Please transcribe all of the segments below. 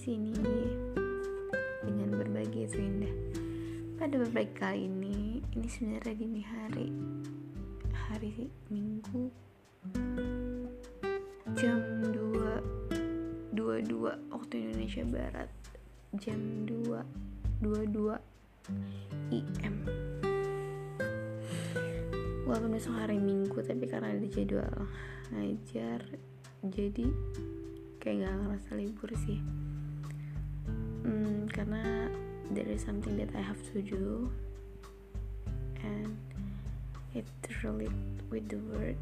sini dengan berbagai isu indah. Pada beberapa kali ini, ini sebenarnya dini hari, hari Minggu, jam 2 22 waktu Indonesia Barat, jam 2 22 IM. Walaupun besok hari Minggu, tapi karena ada jadwal ngajar, jadi kayak gak ngerasa libur sih hmm, karena there is something that I have to do. And it relate with the work.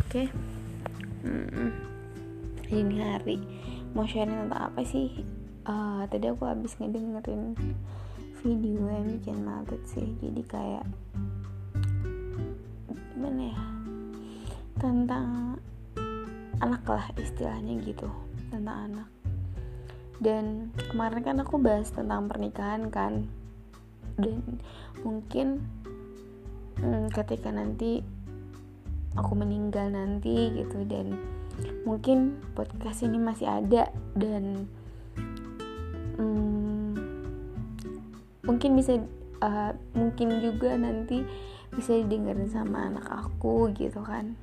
Oke okay? hmm, ini hari. Mau sharing tentang apa sih? Uh, tadi aku habis ngedengerin video yang bikin mabet sih. Jadi kayak gimana ya? Tentang anak lah istilahnya gitu. Tentang anak dan kemarin kan aku bahas tentang pernikahan kan. Dan mungkin hmm, ketika nanti aku meninggal nanti gitu. Dan mungkin podcast ini masih ada dan hmm, mungkin bisa uh, mungkin juga nanti bisa didengerin sama anak aku gitu kan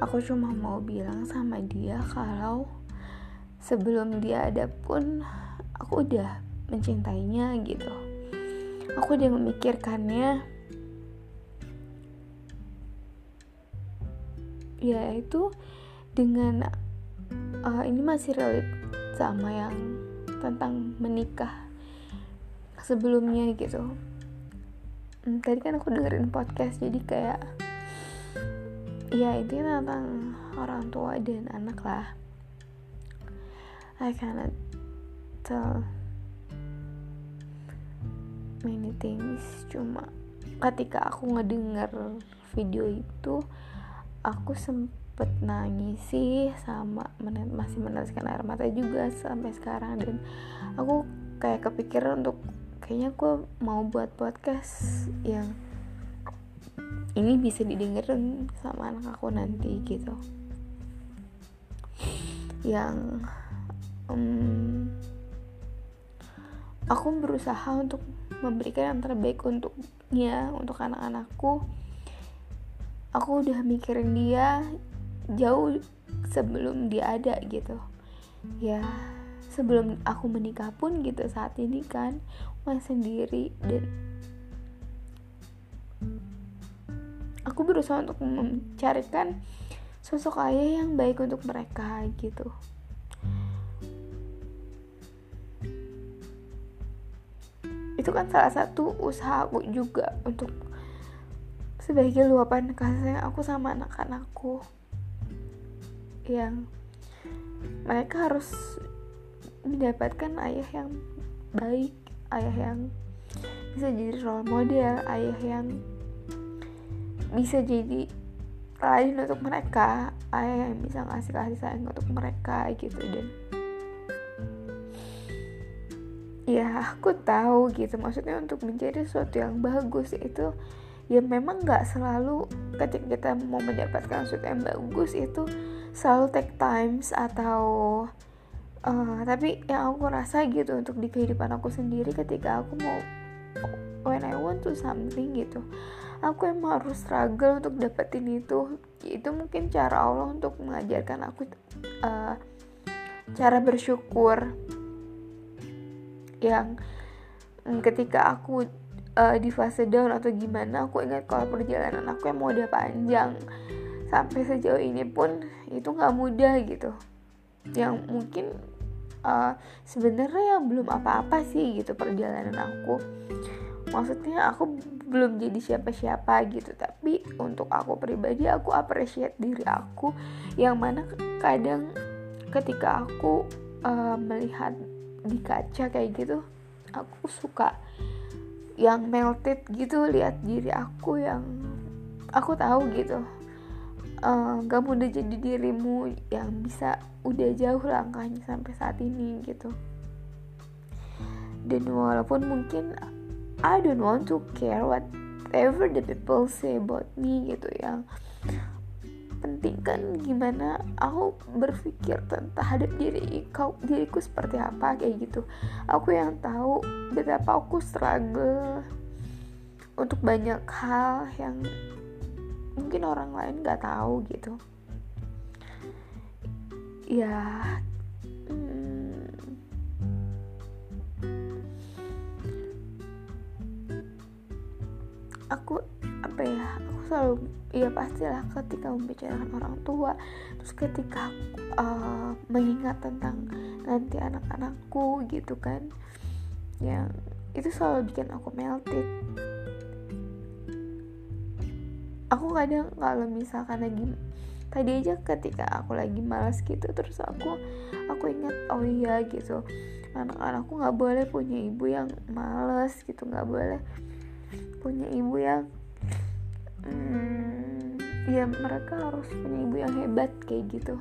aku cuma mau bilang sama dia kalau sebelum dia ada pun aku udah mencintainya gitu. Aku udah memikirkannya. Ya itu dengan uh, ini masih relate sama yang tentang menikah sebelumnya gitu. Hmm, tadi kan aku dengerin podcast jadi kayak ya itu tentang orang tua dan anak lah. I cannot tell many things. Cuma ketika aku ngedenger video itu aku sempet nangis sih sama menet, masih meneteskan air mata juga sampai sekarang. Dan aku kayak kepikiran untuk kayaknya aku mau buat podcast yang ini bisa didengerin sama anak aku nanti gitu. Yang um, aku berusaha untuk memberikan yang terbaik untuknya untuk anak-anakku. Aku udah mikirin dia jauh sebelum dia ada gitu. Ya sebelum aku menikah pun gitu saat ini kan masih sendiri dan aku berusaha untuk mencarikan sosok ayah yang baik untuk mereka gitu. Itu kan salah satu usaha aku juga untuk sebagai luapan kasih aku sama anak-anakku yang mereka harus mendapatkan ayah yang baik ayah yang bisa jadi role model ayah yang bisa jadi lain untuk mereka ayah yang bisa ngasih kasih sayang untuk mereka gitu. Dan ya aku tahu gitu. Maksudnya untuk menjadi sesuatu yang bagus itu ya memang nggak selalu ketika kita mau mendapatkan sesuatu yang bagus itu selalu take times atau uh, tapi yang aku rasa gitu untuk di kehidupan aku sendiri ketika aku mau when I want to something gitu aku emang harus struggle untuk dapetin itu. Itu mungkin cara Allah untuk mengajarkan aku uh, cara bersyukur. Yang ketika aku uh, di fase down atau gimana aku ingat kalau perjalanan aku yang mau udah panjang. Sampai sejauh ini pun itu nggak mudah gitu. Yang mungkin uh, sebenarnya belum apa-apa sih gitu perjalanan aku. Maksudnya aku belum jadi siapa-siapa gitu. Tapi untuk aku pribadi aku appreciate diri aku. Yang mana kadang ketika aku uh, melihat di kaca kayak gitu aku suka yang melted gitu lihat diri aku yang aku tahu gitu. Uh, gak mudah jadi dirimu yang bisa udah jauh langkahnya sampai saat ini gitu. Dan walaupun mungkin I don't want to care whatever the people say about me gitu yang mementingkan gimana aku berpikir tentang diri kau diriku seperti apa kayak gitu. Aku yang tahu betapa aku struggle untuk banyak hal yang mungkin orang lain nggak tahu gitu. Ya apa ya aku selalu ya pastilah ketika membicarakan orang tua terus ketika aku uh, mengingat tentang nanti anak-anakku gitu kan yang itu selalu bikin aku melted. Aku kadang kalau misalkan lagi tadi aja ketika aku lagi malas gitu terus aku aku ingat oh iya gitu anak-anakku nggak boleh punya ibu yang malas gitu nggak boleh punya ibu yang hmm, ya mereka harus punya ibu yang hebat kayak gitu.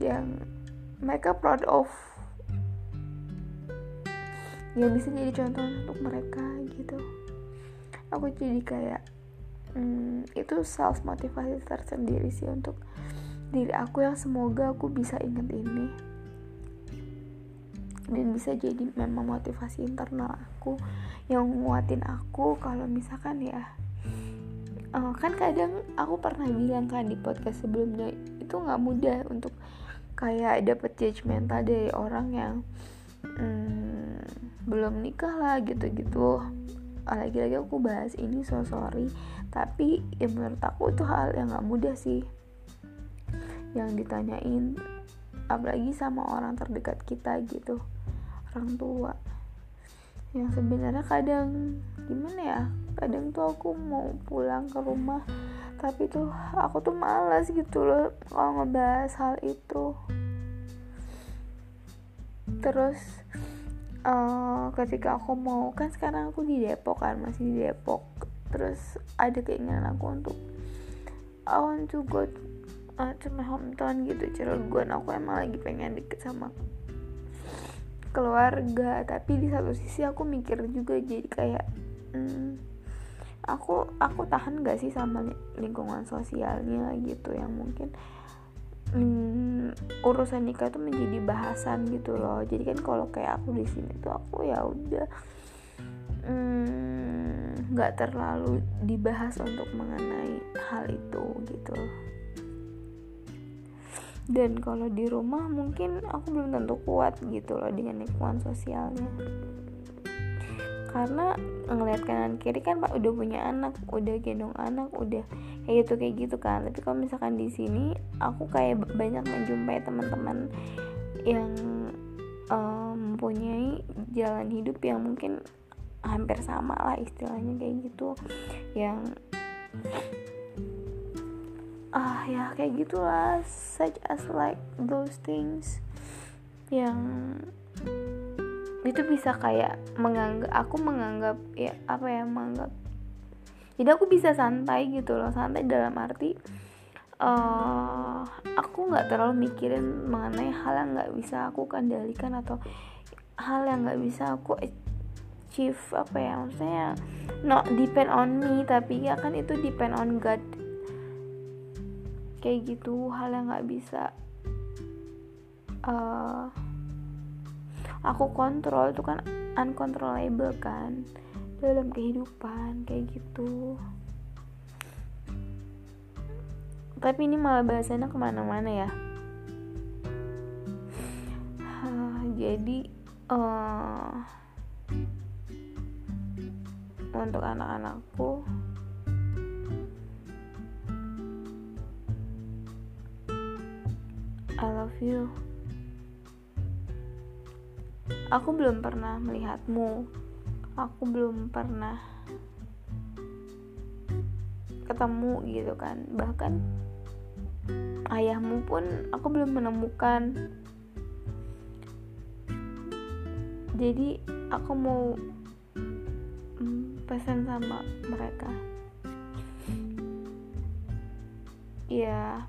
Yang mereka proud of yang bisa jadi contoh untuk mereka gitu. Aku jadi kayak hmm, itu self motivasi tersendiri sih untuk diri aku yang semoga aku bisa inget ini. Dan bisa jadi memang motivasi internal aku yang nguatin aku kalau misalkan ya uh, kan kadang aku pernah bilang kan di podcast sebelumnya itu nggak mudah untuk kayak dapet judgmental dari orang yang hmm, belum nikah lah gitu-gitu. Lagi-lagi aku bahas ini so sorry. Tapi ya menurut aku itu hal yang gak mudah sih. Yang ditanyain apalagi sama orang terdekat kita gitu orang tua yang sebenarnya kadang gimana ya kadang tuh aku mau pulang ke rumah tapi tuh aku tuh malas gitu loh kalau ngebahas hal itu. Terus uh, ketika aku mau kan sekarang aku di Depok kan masih di Depok. Terus ada keinginan aku untuk I want to go uh, to my hometown gitu Cilegon. Aku emang lagi pengen deket sama keluarga tapi di satu sisi aku mikir juga jadi kayak hmm, aku aku tahan gak sih sama lingkungan sosialnya gitu yang mungkin hmm, urusan nikah tuh menjadi bahasan gitu loh. Jadi kan kalau kayak aku di sini tuh aku ya udah hmm, nggak hmm, terlalu dibahas untuk mengenai hal itu gitu dan kalau di rumah mungkin aku belum tentu kuat gitu loh dengan lingkungan sosialnya. Karena ngeliat kanan kiri kan pak udah punya anak udah gendong anak udah kayak gitu kayak gitu kan. Tapi kalau misalkan di sini aku kayak banyak menjumpai teman-teman yang um, mempunyai jalan hidup yang mungkin hampir sama lah istilahnya kayak gitu. Yang ah ya kayak gitulah such as like those things yang itu bisa kayak menganggap aku menganggap ya apa ya menganggap. Jadi aku bisa santai gitu loh santai dalam arti uh, aku nggak terlalu mikirin mengenai hal yang nggak bisa aku kendalikan atau hal yang nggak bisa aku achieve apa ya maksudnya not depend on me tapi ya kan itu depend on God kayak gitu hal yang nggak bisa uh, aku kontrol itu kan uncontrollable kan dalam kehidupan kayak gitu. Tapi ini malah bahasanya ke mana-mana ya. Jadi uh, untuk anak-anakku I love you Aku belum pernah melihatmu. Aku belum pernah ketemu gitu kan. Bahkan ayahmu pun aku belum menemukan. Jadi aku mau pesan sama mereka. Ya,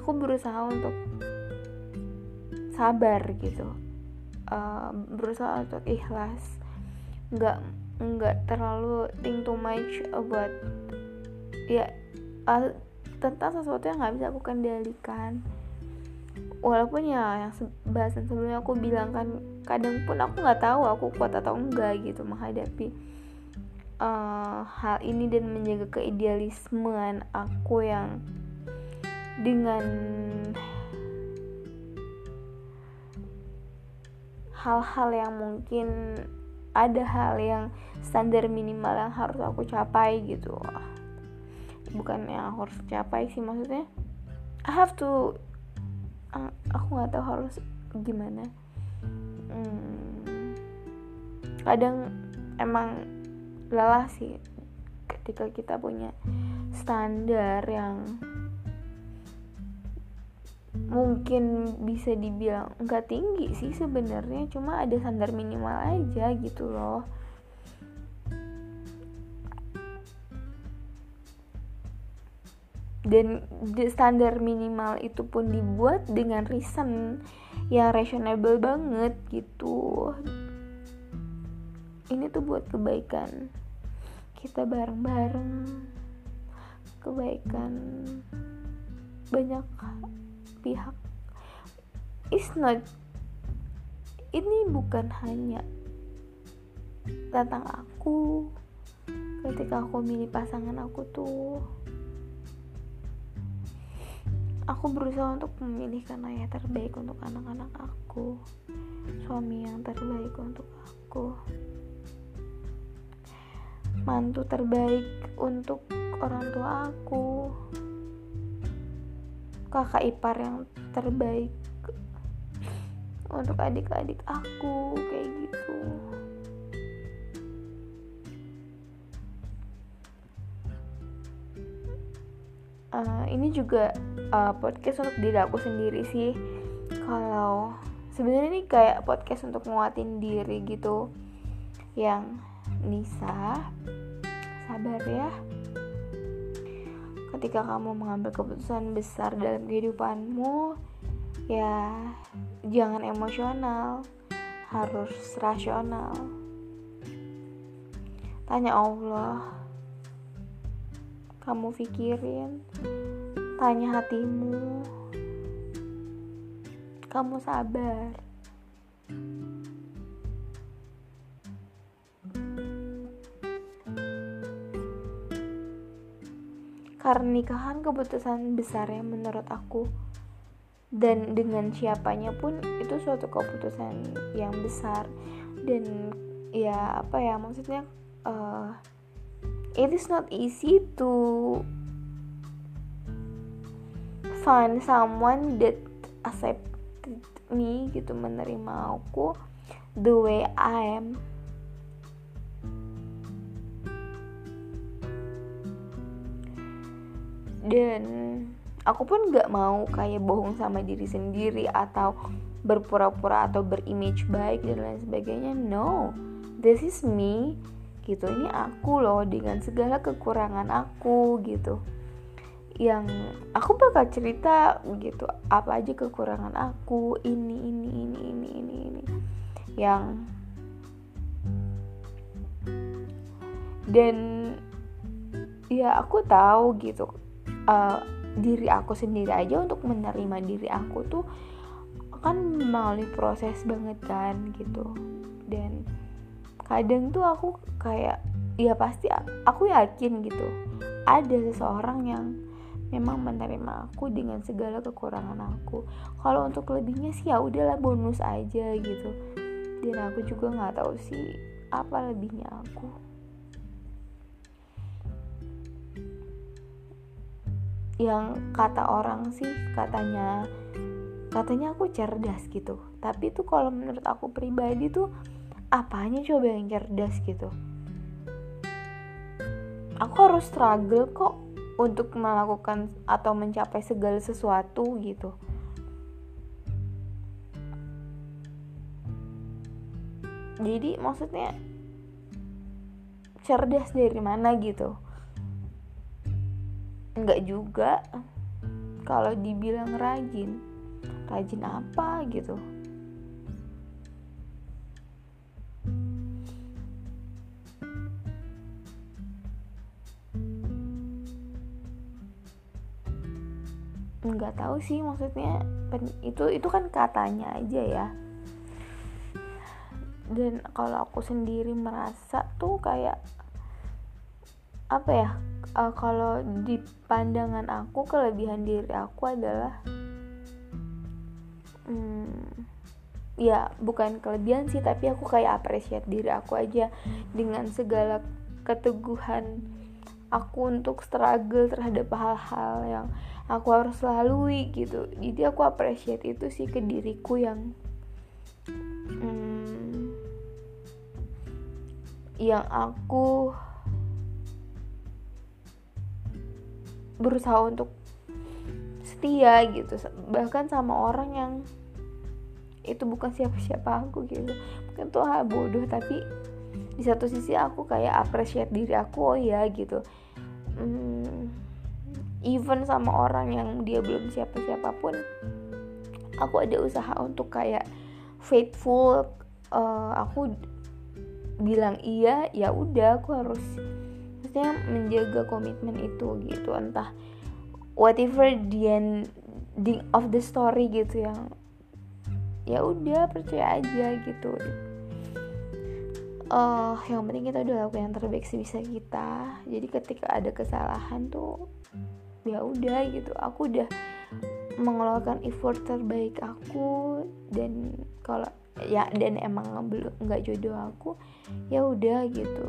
aku berusaha untuk sabar gitu. Uh, berusaha untuk ikhlas. Nggak nggak terlalu think too much about ya tentang sesuatu yang nggak bisa aku kendalikan. Walaupun ya yang bahasan sebelumnya aku bilang kan kadang pun aku nggak tahu aku kuat atau enggak gitu menghadapi uh, hal ini dan menjaga keidealismean aku yang dengan hal-hal yang mungkin ada hal yang standar minimal yang harus aku capai gitu. Bukan yang harus capai sih maksudnya. I have to aku nggak tahu harus gimana. Hmm, kadang emang lelah sih ketika kita punya standar yang mungkin bisa dibilang nggak tinggi sih sebenarnya cuma ada standar minimal aja gitu loh. Dan standar minimal itu pun dibuat dengan reason yang reasonable banget gitu. Ini tuh buat kebaikan. Kita bareng-bareng. Kebaikan banyak pihak. Is not ini bukan hanya tentang aku. Ketika aku milih pasangan aku tuh aku berusaha untuk memilihkan ayah terbaik untuk anak-anak aku suami yang terbaik untuk aku mantu terbaik untuk orang tua aku kakak ipar yang terbaik untuk adik-adik aku kayak gitu. Uh, ini juga uh, podcast untuk diri aku sendiri sih. Kalau sebenarnya ini kayak podcast untuk nguatin diri gitu. Yang Nisa sabar ya ketika kamu mengambil keputusan besar dalam kehidupanmu ya jangan emosional harus rasional. Tanya Allah. Kamu pikirin. Tanya hatimu. Kamu sabar karena nikahan keputusan besar ya menurut aku. Dan dengan siapanya pun itu suatu keputusan yang besar. Dan ya apa ya maksudnya uh, it is not easy to find someone that accepted me gitu menerima aku the way I am dan aku pun gak mau kayak bohong sama diri sendiri atau berpura-pura atau berimage baik dan lain sebagainya. No this is me gitu. Ini aku loh dengan segala kekurangan aku gitu. Yang aku bakal cerita gitu apa aja kekurangan aku ini ini ini ini ini ini. Yang dan ya aku tahu gitu uh, diri aku sendiri aja untuk menerima diri aku tuh kan melalui proses banget kan gitu. Dan kadang tuh aku kayak ya pasti aku yakin gitu ada seseorang yang memang menerima aku dengan segala kekurangan aku. Kalau untuk lebihnya sih ya udahlah bonus aja gitu. Dan aku juga nggak tahu sih apa lebihnya aku yang kata orang sih katanya katanya aku cerdas gitu. Tapi tuh kalau menurut aku pribadi tuh apanya coba yang cerdas gitu? Aku harus struggle kok untuk melakukan atau mencapai segala sesuatu gitu. Jadi maksudnya cerdas dari mana gitu Enggak juga. Kalau dibilang rajin rajin apa gitu? Nggak tahu sih maksudnya itu itu kan katanya aja ya. Dan kalau aku sendiri merasa tuh kayak apa ya uh, kalau di pandangan aku kelebihan diri aku adalah hmm, ya bukan kelebihan sih tapi aku kayak appreciate diri aku aja. Dengan segala keteguhan aku untuk struggle terhadap hal-hal yang aku harus lalui gitu. Jadi aku appreciate itu sih ke diriku yang hmm, yang aku berusaha untuk setia gitu. Bahkan sama orang yang itu bukan siapa-siapa aku gitu. Mungkin tuh hal bodoh tapi di satu sisi aku kayak appreciate diri aku oh ya gitu. Hmm, even sama orang yang dia belum siapa-siapa pun aku ada usaha untuk kayak faithful uh, aku bilang iya ya udah aku harus maksudnya menjaga komitmen itu gitu. Entah whatever the ending of the story gitu yang ya udah percaya aja gitu. Uh, yang penting kita udah lakukan yang terbaik sebisa kita. Jadi ketika ada kesalahan tuh ya udah gitu. Aku udah mengeluarkan effort terbaik aku dan kalau ya dan emang belum nggak jodoh aku ya udah gitu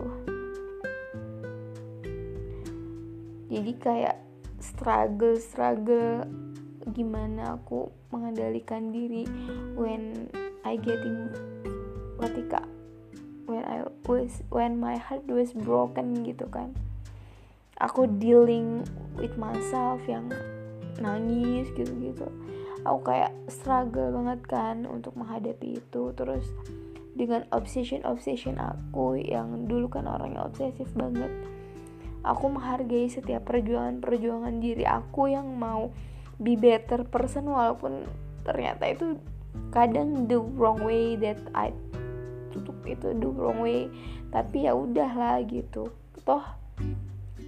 jadi kayak struggle struggle. Gimana aku mengendalikan diri when I getting ketika when I was when my heart was broken gitu kan. Aku dealing with myself yang nangis gitu-gitu. Aku kayak struggle banget kan untuk menghadapi itu. Terus dengan obsession obsession aku yang dulu kan orangnya obsesif banget aku menghargai setiap perjuangan-perjuangan diri aku yang mau be better person walaupun ternyata itu kadang the wrong way that I tutup itu the wrong way. Tapi ya udahlah gitu. Toh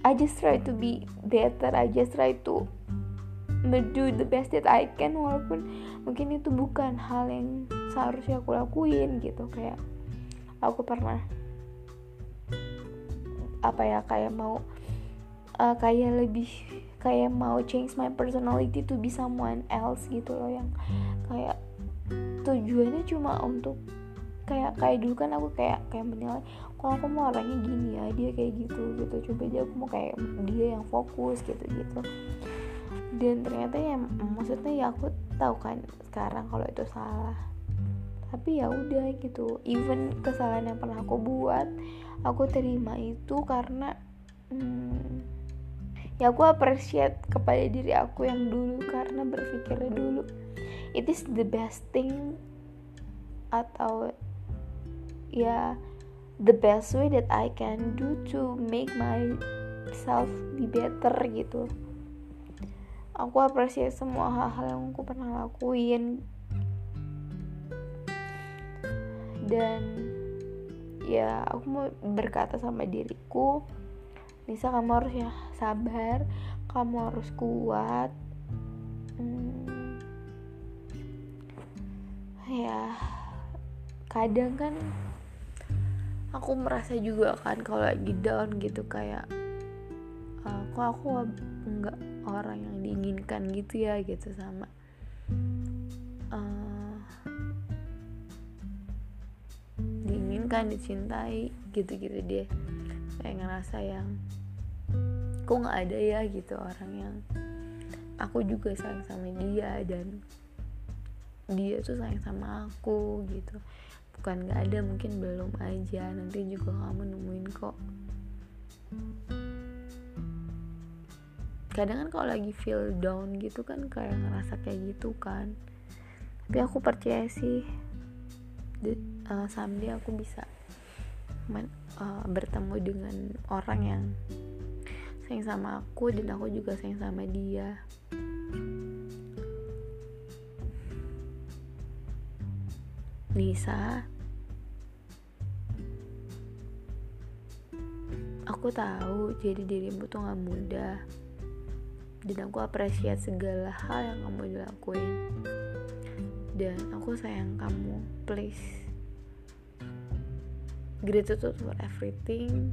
I just try to be better. I just try to do the best that I can walaupun mungkin itu bukan hal yang seharusnya aku lakuin gitu. Kayak aku pernah apa ya kayak mau uh, kayak lebih kayak mau change my personality to be someone else gitu loh yang kayak tujuannya cuma untuk kayak kayak dulu kan aku kayak kayak menilai kalau aku mau orangnya gini ya dia kayak gitu gitu. Coba aja aku mau kayak dia yang fokus gitu gitu. Dan ternyata ya maksudnya ya aku tahu kan sekarang kalau itu salah. Tapi ya udah gitu even kesalahan yang pernah aku buat aku terima itu karena hmm, ya aku appreciate kepada diri aku yang dulu karena berpikirnya dulu it is the best thing atau ya the best way that I can do to make myself be better gitu. Aku appreciate semua hal-hal yang aku pernah lakuin. Dan ya aku mau berkata sama diriku Nisa kamu harus ya sabar kamu harus kuat. Hmm, ya kadang kan aku merasa juga kan kalau lagi down gitu kayak uh, kok aku nggak orang yang diinginkan gitu ya gitu sama diinginkan dicintai gitu-gitu dia. Kayak ngerasa yang kok nggak ada ya? gitu orang yang aku juga sayang sama dia dan dia tuh sayang sama aku gitu. Bukan nggak ada mungkin belum aja. Nanti juga kamu nemuin kok. Kadang kan kalau lagi feel down gitu kan kayak ngerasa kayak gitu kan. Tapi aku percaya sih uh, someday aku bisa men, uh, bertemu dengan orang yang sayang sama aku dan aku juga sayang sama dia. Nisa aku tahu jadi dirimu tuh gak mudah dan aku apresiat segala hal yang kamu lakuin. Dan aku sayang kamu please gratitude for everything.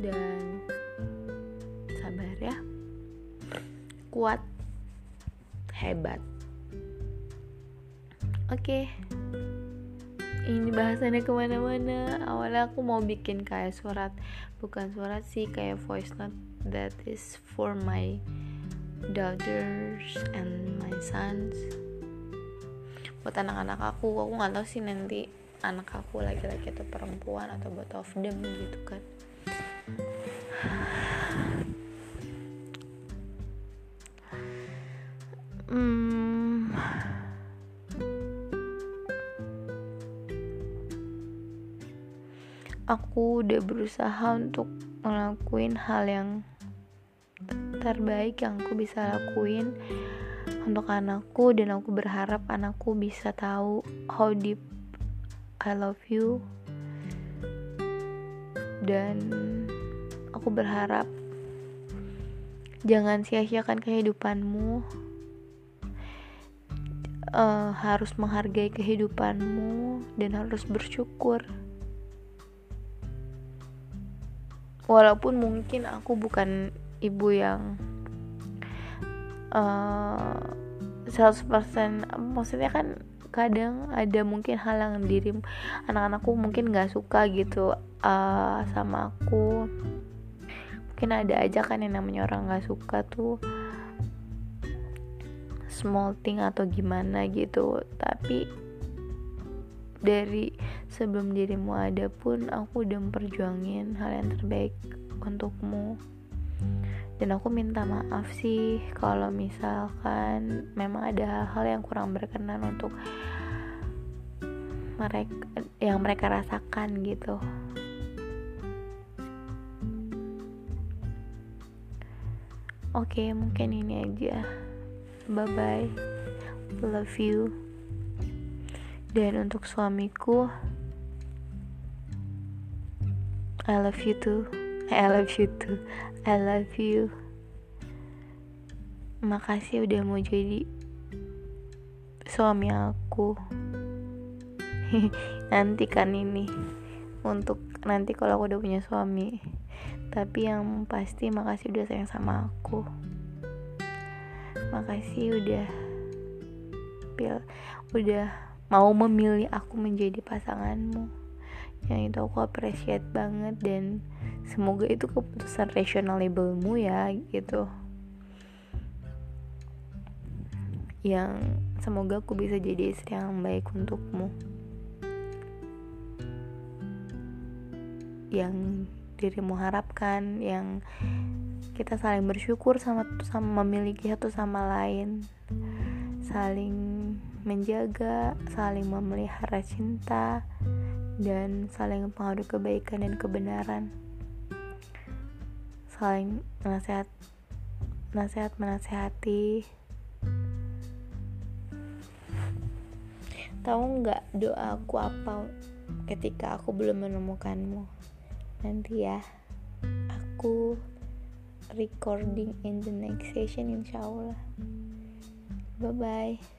Dan sabar ya. Kuat. Hebat. Oke. Okay. ini bahasannya ke mana-mana. Awalnya aku mau bikin kayak surat. Bukan surat sih kayak voice note that is for my daughters and my sons. Buat anak-anak aku. Aku nggak tahu sih nanti anak aku laki-laki atau perempuan atau both of them gitu kan. Hmm, aku udah berusaha untuk ngelakuin hal yang terbaik yang aku bisa lakuin untuk anakku dan aku berharap anakku bisa tahu how deep I love you. Dan aku berharap jangan sia-siakan kehidupanmu. Uh, harus menghargai kehidupanmu dan harus bersyukur. Walaupun mungkin aku bukan ibu yang uh, 100% maksudnya kan kadang ada mungkin hal yang diri anak-anakku mungkin nggak suka gitu uh, sama aku. Mungkin ada aja kan yang namanya orang nggak suka tuh small thing atau gimana gitu. Tapi dari sebelum dirimu ada pun aku udah memperjuangin hal yang terbaik untukmu dan aku minta maaf sih kalau misalkan memang ada hal-hal yang kurang berkenan untuk mereka yang mereka rasakan gitu. Oke mungkin ini aja. Bye bye love you. Dan untuk suamiku I love you too I love you too. I love you. Makasih udah mau jadi suami aku. Nanti kan ini untuk nanti kalau aku udah punya suami. Tapi yang pasti makasih udah sayang sama aku. Makasih udah pil udah mau memilih aku menjadi pasanganmu. Yang itu aku appreciate banget dan semoga itu keputusan rationalable-mu ya gitu. Yang semoga aku bisa jadi istri yang baik untukmu. Yang dirimu harapkan yang kita saling bersyukur sama sama memiliki satu sama lain. Saling menjaga, saling memelihara cinta, dan saling mempengaruhi kebaikan dan kebenaran. Saling nasihat, nasihat menasehati. Tahu nggak doa aku apa ketika aku belum menemukanmu? Nanti ya, aku recording in the next session insya Allah. Bye bye.